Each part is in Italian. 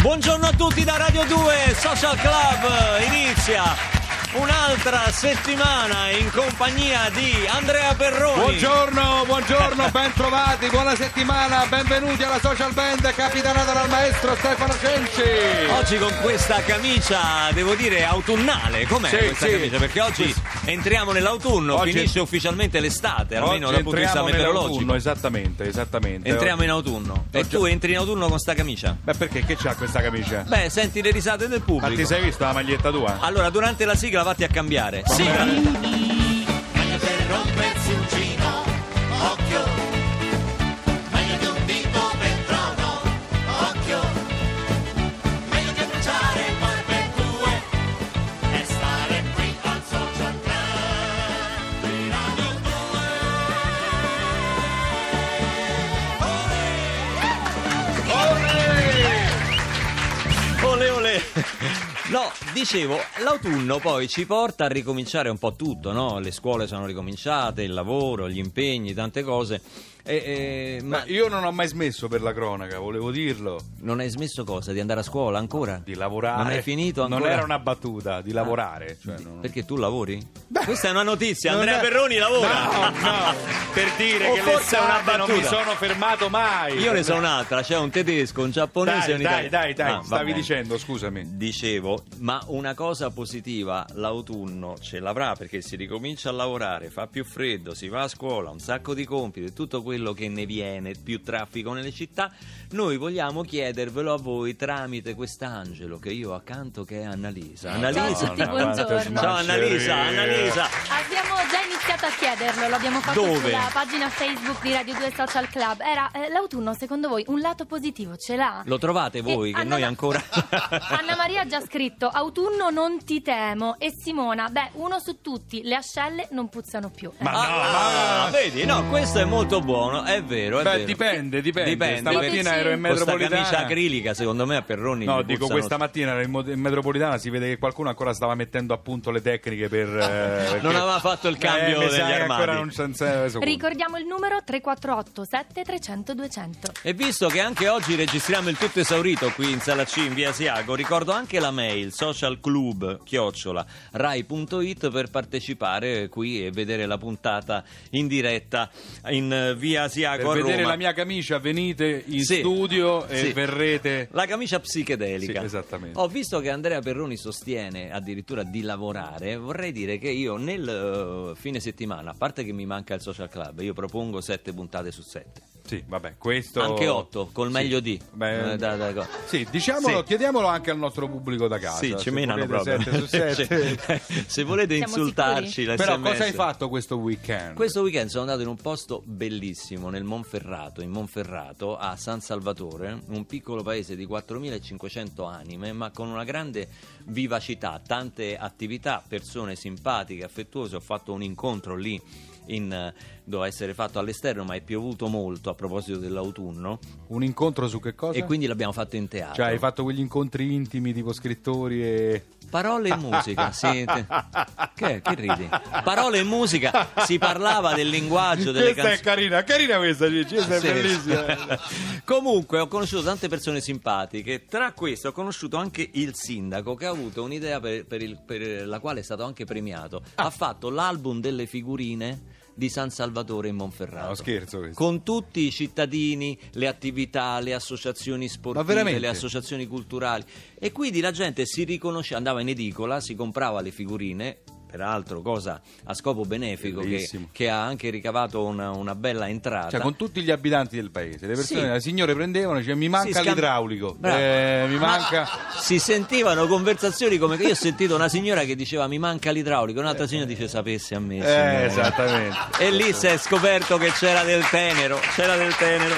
Buongiorno a tutti da Radio 2 Social Club inizia un'altra settimana in compagnia di Andrea Perroni. Buongiorno, buongiorno, ben trovati, buona settimana, benvenuti alla social band capitanata dal maestro Stefano Cenci. Oggi con questa camicia, devo dire, autunnale. Com'è Sì, questa sì. camicia? Perché oggi entriamo nell'autunno, Oggi- finisce ufficialmente l'estate, almeno dal punto di vista meteorologico. esattamente, esattamente. Entriamo in autunno. E Oggi- tu entri in autunno con sta camicia? Beh, perché? Che c'ha questa camicia? Beh, senti le risate del Ma pubblico. ti sei visto la maglietta tua? Allora, durante la sigla vatti a cambiare. Sigla! Dicevo, l'autunno poi ci porta a ricominciare un po' tutto, no? Le scuole sono ricominciate, il lavoro, gli impegni, tante cose. E, e- ma Ma io non ho mai smesso per la cronaca, volevo dirlo. non hai smesso cosa? Di andare a scuola ancora? Di lavorare. Non hai finito Non ancora? era una battuta, di lavorare. cioè, non- Perché tu lavori? Questa è una notizia, Non Andrea è- Perroni lavora. No, no, per dire O che forse è una l'estate non mi battuta. sono fermato mai. Io ne so un'altra, c'è un tedesco, un giapponese e Dai, un dai, italiano. dai, dai, Ah, va stavi dicendo, scusami. Dicevo, ma una cosa positiva, l'autunno ce l'avrà perché si ricomincia a lavorare, fa più freddo, si va a scuola, un sacco di compiti e tutto quello che ne viene, più traffico nelle città. Noi vogliamo chiedervelo a voi tramite quest'angelo che io ho accanto che è Annalisa. Annalisa. Ciao tutti, buongiorno. Ciao Annalisa. Annalisa. Abbiamo già iniziato a chiederlo, l'abbiamo fatto Dove? sulla pagina Facebook di Radio 2 Social Club. Era eh, l'autunno, secondo voi, un lato positivo ce l'ha? Lo trovate voi E che Anna noi ancora... Anna Maria ha già scritto Autunno non ti temo e Simona, beh, uno su tutti, le ascelle non puzzano più. Eh. Ma no, Ah, ma- vedi, no, questo è molto buono, è vero, è Beh, vero. dipende, dipende. Dipende, Stamattina ero in metropolitana. camicia acrilica, secondo me a Perroni No, dico questa mattina ero in, mo- in metropolitana si vede che qualcuno ancora stava mettendo a punto le tecniche per. eh, perché- Non aveva fatto il cambio Eh, degli armadi. conto. Ricordiamo il numero 348 7300 200. E visto che anche oggi registriamo il tutto esaurito qui in Sala C in via Asiago, ricordo anche la mail socialclub chiocciola rai.it per partecipare qui e vedere la puntata in diretta in eh, via Per a vedere Roma. la mia camicia venite in Sì. studio e Sì. verrete. La camicia psichedelica. Sì, esattamente. Ho visto che Andrea Perroni sostiene addirittura di lavorare. Vorrei dire che io nel eh, fine settimana, a parte che mi manca il social club, io propongo sette puntate su sette. Sì, vabbè, questo. Anche otto, col Sì. meglio di. Beh, Eh, da- da- Sì, diciamolo, Sì. chiediamolo anche al nostro pubblico da casa. Sì, ci se menano volete proprio. sette su sette. Cioè, Se volete Siamo insultarci, la Però cosa hai fatto questo weekend? Questo weekend sono andato in un posto bellissimo nel Monferrato, in Monferrato, a San Salvatore, un piccolo paese di 4.500 anime, ma con una grande vivacità, tante attività, persone simpatiche, affettuose. Ho fatto un incontro lì. In, eh, doveva essere fatto all'esterno, ma è piovuto molto a proposito dell'autunno. Un incontro su che cosa? E quindi l'abbiamo fatto in teatro. Cioè, hai fatto quegli incontri intimi tipo scrittori e. Parole e musica, sì. Che, che ridi? Parole e musica, si parlava del linguaggio delle questa canzoni. è carina, carina questa, Gigi, questa è Sì. bellissima. Comunque ho conosciuto tante persone simpatiche, tra queste ho conosciuto anche il sindaco che ha avuto un'idea per, per il- per la quale è stato anche premiato. Ah. Ha fatto l'album delle figurine di San Salvatore in Monferrato. No, scherzo questo. Con tutti i cittadini, le attività, le associazioni sportive, le associazioni culturali. E quindi la gente si riconosce, andava in edicola, si comprava le figurine. Peraltro, cosa a scopo benefico che, che ha anche ricavato una, una bella entrata. Cioè, con tutti gli abitanti del paese, le persone, Sì. le signore prendevano, dicevano mi manca scambi- l'idraulico, eh, mi manca. si sentivano conversazioni come che io ho sentito una signora che diceva mi manca l'idraulico, un'altra signora dice sapessi a me. Eh, signora." esattamente. E lì si è scoperto che c'era del tenero, c'era del tenero.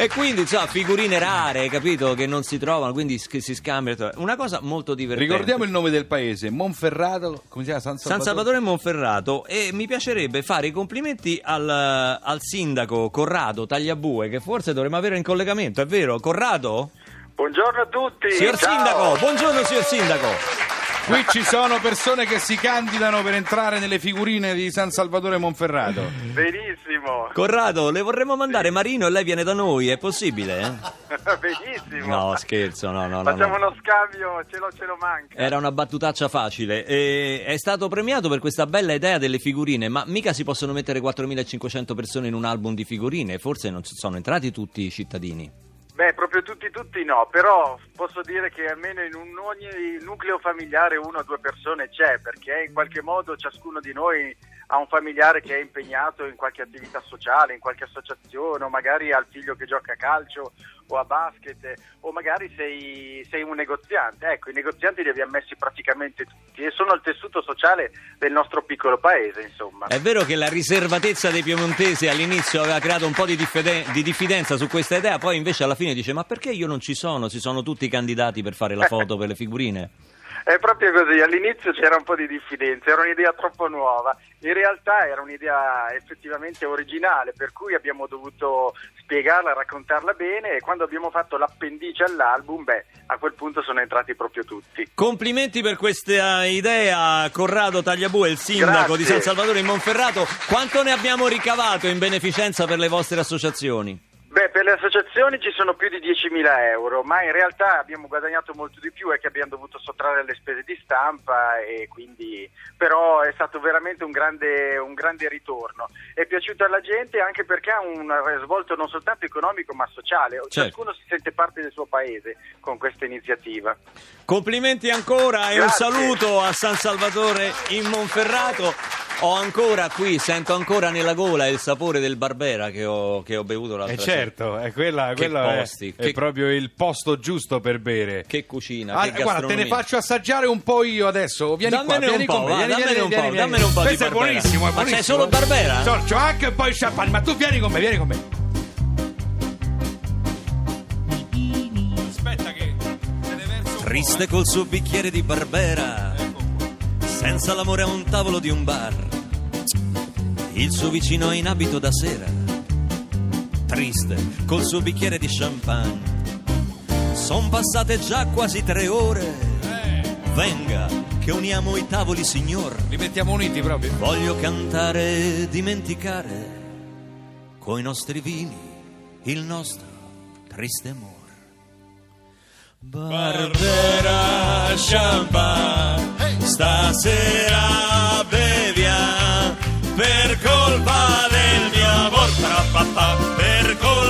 E quindi, insomma, figurine rare, capito? Che non si trovano, quindi sch- si scambiano. Una cosa molto divertente. Ricordiamo il nome del paese, Monferrato, come si chiama? San San Salvatore? Salvatore e Monferrato e mi piacerebbe fare i complimenti al, al sindaco Corrado Tagliabue che forse dovremmo avere in collegamento, è vero? Corrado? Buongiorno a tutti. Signor ciao. Sindaco, buongiorno signor Sindaco. Qui ci sono persone che si candidano per entrare nelle figurine di San Salvatore Monferrato. Benissimo, Corrado, le vorremmo mandare Marino e lei viene da noi, è possibile? eh? benissimo. No, scherzo, no, no, no. Facciamo no. uno scambio, ce lo ce lo manca. Era una battutaccia facile. E è stato premiato per questa bella idea delle figurine, ma mica si possono mettere 4.500 persone in un album di figurine, forse non sono entrati tutti i cittadini. Beh, proprio tutti tutti no, però posso dire che almeno in un- ogni nucleo familiare una o due persone c'è, perché in qualche modo ciascuno di noi ha un familiare che è impegnato in qualche attività sociale, in qualche associazione, o magari ha il figlio che gioca a calcio o a basket, o magari sei, sei un negoziante. Ecco, i negozianti li abbiamo messi praticamente tutti e sono il tessuto sociale del nostro piccolo paese, insomma. È vero che la riservatezza dei piemontesi all'inizio aveva creato un po' di, diffide- di diffidenza su questa idea, poi invece alla fine dice ma perché io non ci sono? Si sono tutti candidati per fare la foto per le figurine. È proprio così, all'inizio c'era un po' di diffidenza, era un'idea troppo nuova, in realtà era un'idea effettivamente originale, per cui abbiamo dovuto spiegarla, raccontarla bene e quando abbiamo fatto l'appendice all'album, beh, a quel punto sono entrati proprio tutti. Complimenti per questa idea, Corrado Tagliabue, il sindaco Grazie. di San Salvatore in Monferrato. Quanto ne abbiamo ricavato in beneficenza per le vostre associazioni? Beh, per le associazioni ci sono più di 10.000 euro, ma in realtà abbiamo guadagnato molto di più, è che abbiamo dovuto sottrarre le spese di stampa e quindi però è stato veramente un grande, un grande ritorno. È piaciuto alla gente anche perché ha un risvolto non soltanto economico ma sociale, Certo. ciascuno si sente parte del suo paese con questa iniziativa. Complimenti ancora e un saluto a San Salvatore in Monferrato. Ho ancora qui, sento ancora nella gola il sapore del Barbera che ho, che ho bevuto l'altra Eh sera. Certo, è quella, Che quello è- posti, è, che- proprio il posto giusto per bere. Che cucina, Ah, che guarda, te ne faccio assaggiare un po' io adesso. Vieni Dammene qua, vieni un po', con me. va, Vieni, dammene vieni, un vieni, po', vieni. dammene un po' di Questo è buonissimo, è Ma c'è buonissimo. solo Barbera? So, c'ho anche poi il champagne, ma tu vieni con me, vieni con me. Aspetta che Triste eh. col suo bicchiere di Barbera, senza l'amore a un tavolo di un bar. Il suo vicino in abito da sera, triste col suo bicchiere di champagne. Son passate già quasi tre ore. Eh, Venga, che uniamo i tavoli, signor. li mettiamo uniti proprio. Voglio cantare e dimenticare coi nostri vini il nostro triste amore. Barbera champagne, stasera beviamo per colpa del mio amor,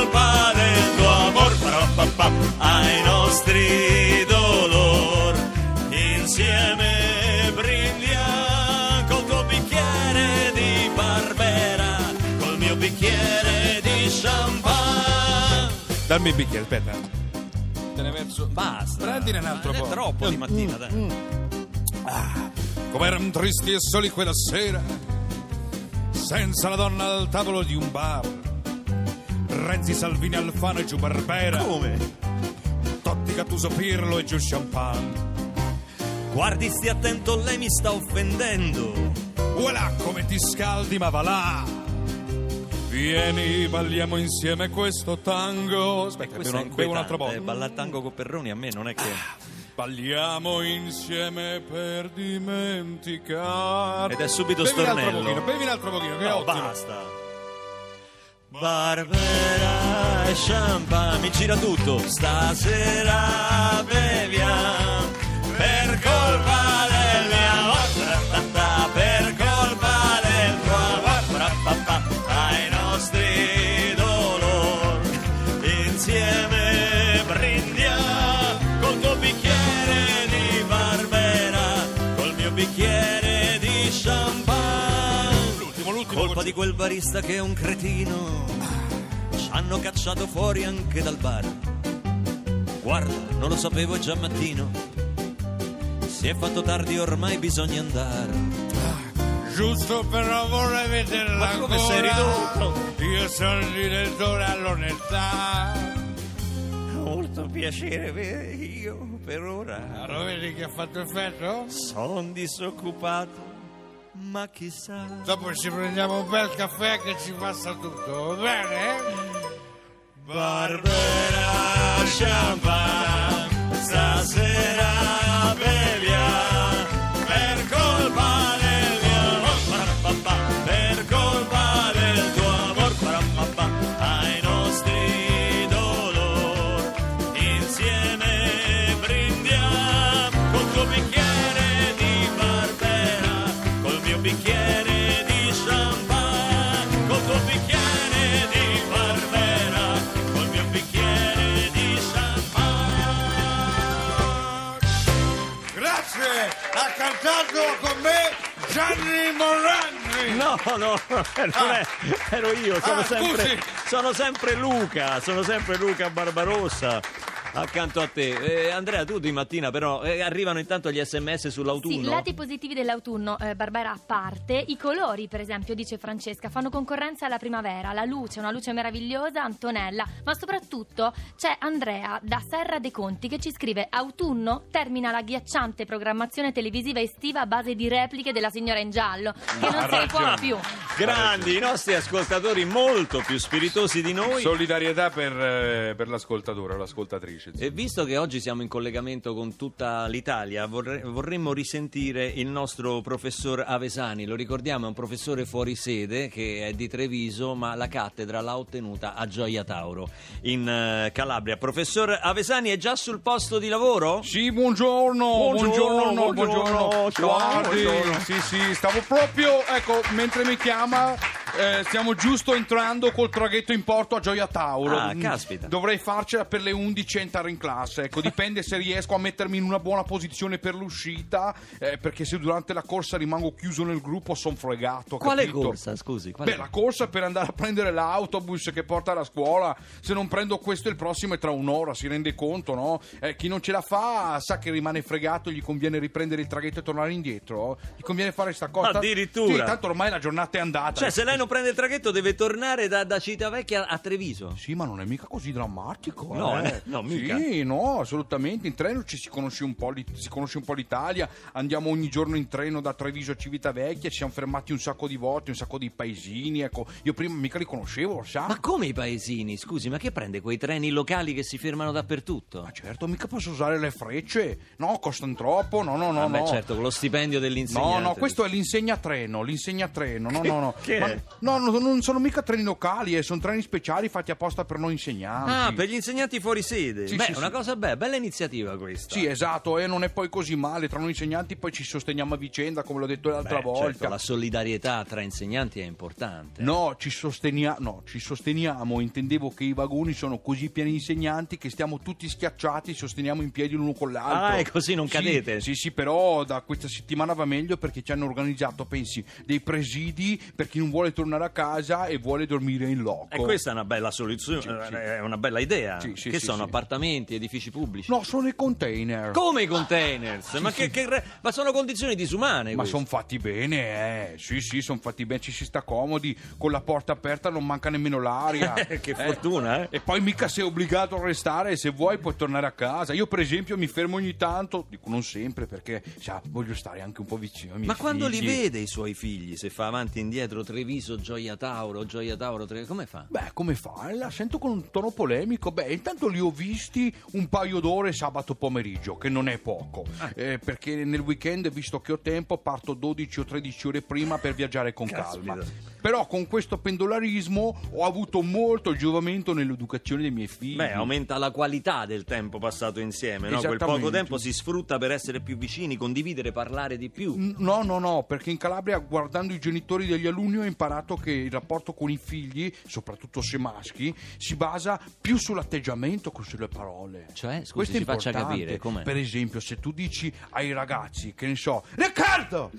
colpa del tuo amor, pa, ai nostri dolor. Insieme brindiamo col tuo bicchiere di Barbera, col mio bicchiere di champagne. Dammi il bicchiere, aspetta. Te ne verso. Basta. Prendine un altro È po'. troppo di mattina, dai. Come erano tristi e soli quella sera, senza la donna al tavolo di un bar. Renzi, Salvini, Alfano e giù Barbera, Come? Totti, Gattuso, Pirlo e giù Champagne. Guardi, stia attento, lei mi sta offendendo. Voilà come ti scaldi, ma va là. Vieni, balliamo insieme questo tango. Aspetta, Questo bevo, è un- bevo un altro po'. Ballare tango con Perroni a me non è che... Balliamo insieme per dimenticare. Ed è subito bevi un stornello. pochino, bevi un altro pochino, che è No, ottimo. basta. Barbera e champagne, mi gira tutto. Stasera beviamo Colpa di quel barista che è un cretino. Ci hanno cacciato fuori anche dal bar. Guarda, non lo sapevo, è già mattino. Si è fatto tardi, ormai bisogna andare. Giusto però vorrei vederla Ma come sei ridotto? Io sono il direttore all'onestà. Molto piacere, io per ora Lo vedi che ha fatto effetto? sono disoccupato. Ma chissà. Dopo ci prendiamo un bel caffè che ci passa tutto, va bene? Barbera champagne, stasera beviamo No, no, non è, ero io, sono, Ah, sempre, sono sempre Luca, sono sempre Luca Barbarossa. Accanto a te. Eh, Andrea, tu di mattina però eh, arrivano intanto gli sms sull'autunno. Sì, lati positivi dell'autunno, eh, Barbara a parte, i colori per esempio, dice Francesca, fanno concorrenza alla primavera, la luce, una luce meravigliosa, Antonella, ma soprattutto c'è Andrea da Serra dei Conti che ci scrive autunno termina la ghiacciante programmazione televisiva estiva a base di repliche della signora in giallo, che non ne può più. Grandi, i nostri ascoltatori molto più spiritosi di noi. Solidarietà per, eh, per l'ascoltatore o l'ascoltatrice. E visto che oggi siamo in collegamento con tutta l'Italia, vorre- vorremmo risentire il nostro professor Avesani. Lo ricordiamo, è un professore fuori sede che è di Treviso, ma la cattedra l'ha ottenuta a Gioia Tauro in eh, Calabria. Professor Avesani è già sul posto di lavoro? Sì, buongiorno, Buongiorno, buongiorno, buongiorno. Ciao, Guardi, buongiorno. sì, sì, stavo proprio, ecco, mentre mi chiama, eh, stiamo giusto entrando col traghetto in porto a Gioia Tauro. Ah, Mm, caspita. Dovrei farcela per le 11 e entrare in classe, ecco, dipende se riesco a mettermi in una buona posizione per l'uscita, eh, perché se durante la corsa rimango chiuso nel gruppo son fregato, Quale capito? corsa, scusi? Quale Beh, la corsa per andare a prendere l'autobus che porta alla scuola. Se non prendo questo, il prossimo è tra un'ora, si rende conto, no? Eh, chi non ce la fa sa che rimane fregato, gli conviene riprendere il traghetto e tornare indietro. Gli conviene fare sta cosa. Addirittura? Sì, tanto ormai la giornata è andata. Cioè, se lei non prende il traghetto deve tornare da, da Civitavecchia a Treviso. Sì, ma non è mica così drammatico. No, eh. eh, no, mica. Sì, no, assolutamente. In treno ci si conosce un po', l'I- si conosce un po' l'Italia. Andiamo ogni giorno in treno da Treviso a Civitavecchia. Ci siamo fermati un sacco di volte, un sacco di paesini. Ecco, io prima mica li conoscevo, sa? Ma come i paesini? Scusi, ma che prende quei treni locali che si fermano dappertutto? Ma certo, mica posso usare le frecce. No, costano troppo. No, no, no. Ah, beh, no. certo, con lo stipendio dell'insegnante. No, no, questo è l'insegnatreno, l'insegnatreno, no, no, no. Che Ma-? No, no, non sono mica treni locali, eh, sono treni speciali fatti apposta per noi insegnanti. Ah, per gli insegnanti fuori sede. Sì, Beh, sì, una sì. cosa bella, bella iniziativa questa. Sì, esatto, e non è poi così male, tra noi insegnanti poi ci sosteniamo a vicenda, come l'ho detto l'altra Beh, volta. certo, la solidarietà tra insegnanti è importante. No ci, sostenia- no, ci sosteniamo, intendevo che i vagoni sono così pieni di insegnanti che stiamo tutti schiacciati, sosteniamo in piedi l'uno con l'altro. Ah, e così non Sì, cadete. Sì, sì, però da questa settimana va meglio perché ci hanno organizzato, pensi, dei presidi per chi non vuole tornare a casa e vuole dormire in loco. E questa è una bella soluzione, Sì, sì. è una bella idea. Sì, che sono appartamenti, edifici pubblici. No, sono i container. Come i containers? ma, che, che re- ma sono condizioni disumane. Ma sono fatti bene, eh. Sì, sì, sono fatti bene, ci si sta comodi, con la porta aperta non manca nemmeno l'aria. Che fortuna, eh. E poi mica sei obbligato a restare, se vuoi puoi tornare a casa. Io per esempio mi fermo ogni tanto, dico non sempre perché sa, voglio stare anche un po' vicino ai miei Ma quando li figli. vede i suoi figli? Se fa avanti e indietro Treviso, Gioia Tauro, Gioia Tauro, Tre- come fa? Beh, come fa? La sento con un tono polemico. Beh, intanto li ho visti un paio d'ore sabato pomeriggio, che non è poco. Ah. Eh, perché nel weekend, visto che ho tempo, parto 12 o 13 ore prima per viaggiare con Caspita. calma. Però con questo pendolarismo ho avuto molto giovamento nell'educazione dei miei figli. Beh, aumenta la qualità del tempo passato insieme, no? Quel poco tempo si sfrutta per essere più vicini, condividere, parlare di più. No, no, no, perché in Calabria, guardando i genitori degli alunni, ho imparato che il rapporto con i figli, soprattutto se maschi, si basa più sull'atteggiamento che sulle parole. Cioè, scusi, Questo è ci faccia importante. capire, com'è? Per esempio, se tu dici ai ragazzi, che ne so, Riccardo!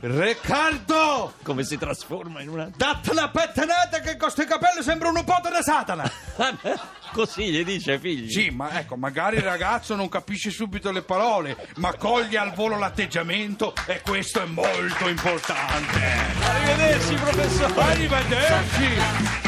Riccardo! Come si trasforma in una... Datti una pettinata che con questi capelli sembra un nipote da Satana! Così gli dice figli. Sì, ma ecco, magari il ragazzo non capisce subito le parole, ma coglie al volo l'atteggiamento e questo è molto importante. Arrivederci, professore. Arrivederci!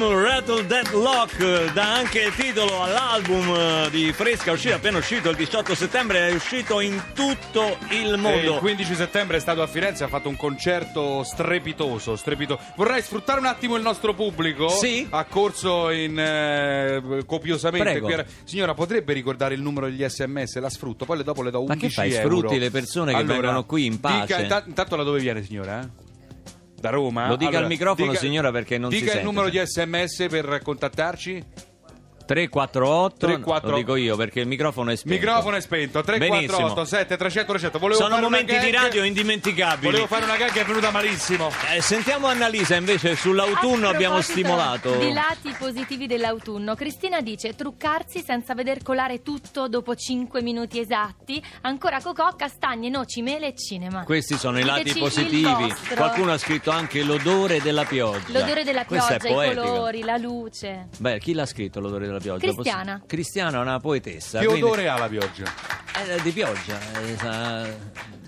Gilmour, Rattle That Lock, eh, dà anche il titolo all'album eh, di Fresca, uscito appena uscito il 18 settembre, è uscito in tutto il E mondo. il 15 settembre è stato a Firenze, ha fatto un concerto strepitoso, strepitoso. Vorrei sfruttare un attimo il nostro pubblico. Sì. Ha corso in, eh, copiosamente. Era- Signora, potrebbe ricordare il numero degli sms? La sfrutto, poi le dopo le do 11 Ma che fai, euro. sfrutti le persone che vengono qui in pace? Dica, inta- intanto da dove viene, signora? eh? Da Roma? Lo dica al microfono, signora, perché non si dica sente, il numero di sms per contattarci. 348, 348. lo dico io perché il microfono è spento. Microfono è spento. 348 Benissimo. 7 300 300. Volevo Sono fare una momenti di gag. radio indimenticabili. Volevo fare una gag che è venuta malissimo. Eh, sentiamo Annalisa invece sull'autunno abbiamo stimolato. Di lati positivi dell'autunno, Cristina dice truccarsi senza veder colare tutto dopo 5 minuti esatti. Ancora cocò, castagne, noci, mele e cinema. Questi sono i lati Diteci positivi. Qualcuno ha scritto anche l'odore della pioggia. L'odore della pioggia, i colori, la luce. Beh, chi l'ha scritto l'odore della pioggia? Cristiana. Possi- Cristiana è una poetessa. Che quindi- odore ha la pioggia? Eh, di pioggia. eh, sa-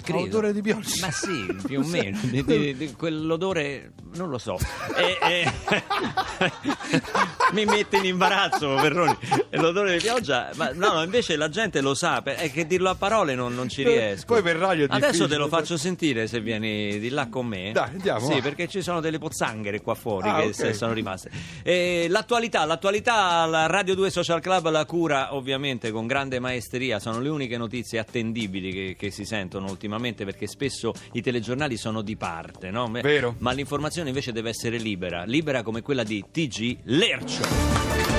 credo. odore di pioggia. Ma sì, più o meno. di- di- di quell'odore, non lo so. Eh, eh, mi mette in imbarazzo, Perroni. E L'odore di pioggia, ma no, no, invece la gente lo sa, è che dirlo a parole non, non ci riesco. Poi per radio Adesso te lo faccio sentire se vieni di là con me. Dai, andiamo, Sì, perché ci sono delle pozzanghere qua fuori Ah, che ok. se- sono rimaste. Eh, l'attualità, l'attualità, la Radio 2 Social Club la cura ovviamente con grande maestria, sono le uniche notizie attendibili che, che si sentono ultimamente perché spesso i telegiornali sono di parte, no? Vero. Ma l'informazione invece deve essere libera, libera come quella di TG Lercio.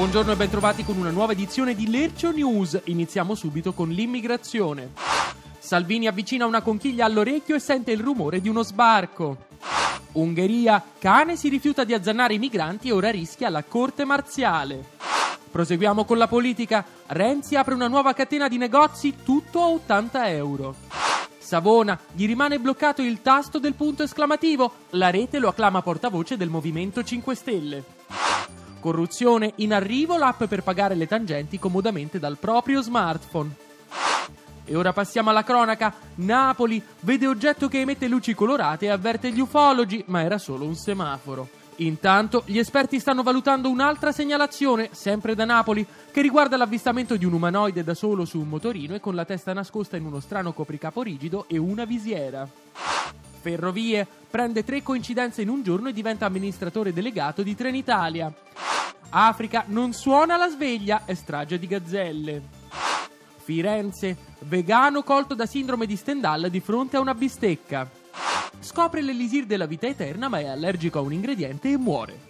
Buongiorno e bentrovati con una nuova edizione di Lercio News. Iniziamo subito con l'immigrazione. Salvini avvicina una conchiglia all'orecchio e sente il rumore di uno sbarco. Ungheria, cane si rifiuta di azzannare i migranti e ora rischia la corte marziale. Proseguiamo con la politica. Renzi apre una nuova catena di negozi, tutto a 80 euro. Savona, gli rimane bloccato il tasto del punto esclamativo. La rete lo acclama portavoce del Movimento 5 Stelle. Corruzione, in arrivo l'app per pagare le tangenti comodamente dal proprio smartphone. E ora passiamo alla cronaca. Napoli vede oggetto che emette luci colorate e avverte gli ufologi, ma era solo un semaforo. Intanto gli esperti stanno valutando un'altra segnalazione, sempre da Napoli, che riguarda l'avvistamento di un umanoide da solo su un motorino e con la testa nascosta in uno strano copricapo rigido e una visiera. Ferrovie prende tre coincidenze in un giorno e diventa amministratore delegato di Trenitalia. Africa non suona la sveglia e strage di gazzelle. Firenze, vegano colto da sindrome di Stendhal di fronte a una bistecca. Scopre l'elisir della vita eterna ma è allergico a un ingrediente e muore.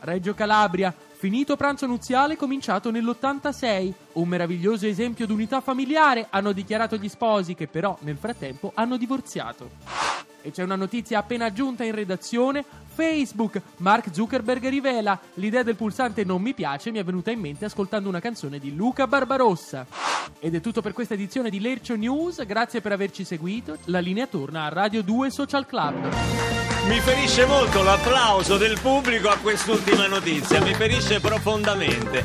Reggio Calabria, finito pranzo nuziale cominciato nell'86, un meraviglioso esempio d'unità familiare, hanno dichiarato gli sposi che però nel frattempo hanno divorziato. E c'è una notizia appena aggiunta in redazione. Facebook, Mark Zuckerberg rivela l'idea del pulsante non mi piace mi è venuta in mente ascoltando una canzone di Luca Barbarossa. Ed è tutto per questa edizione di Lercio News, grazie per averci seguito. La linea torna a Radio 2 Social Club. Mi ferisce molto l'applauso del pubblico a quest'ultima notizia, mi ferisce profondamente.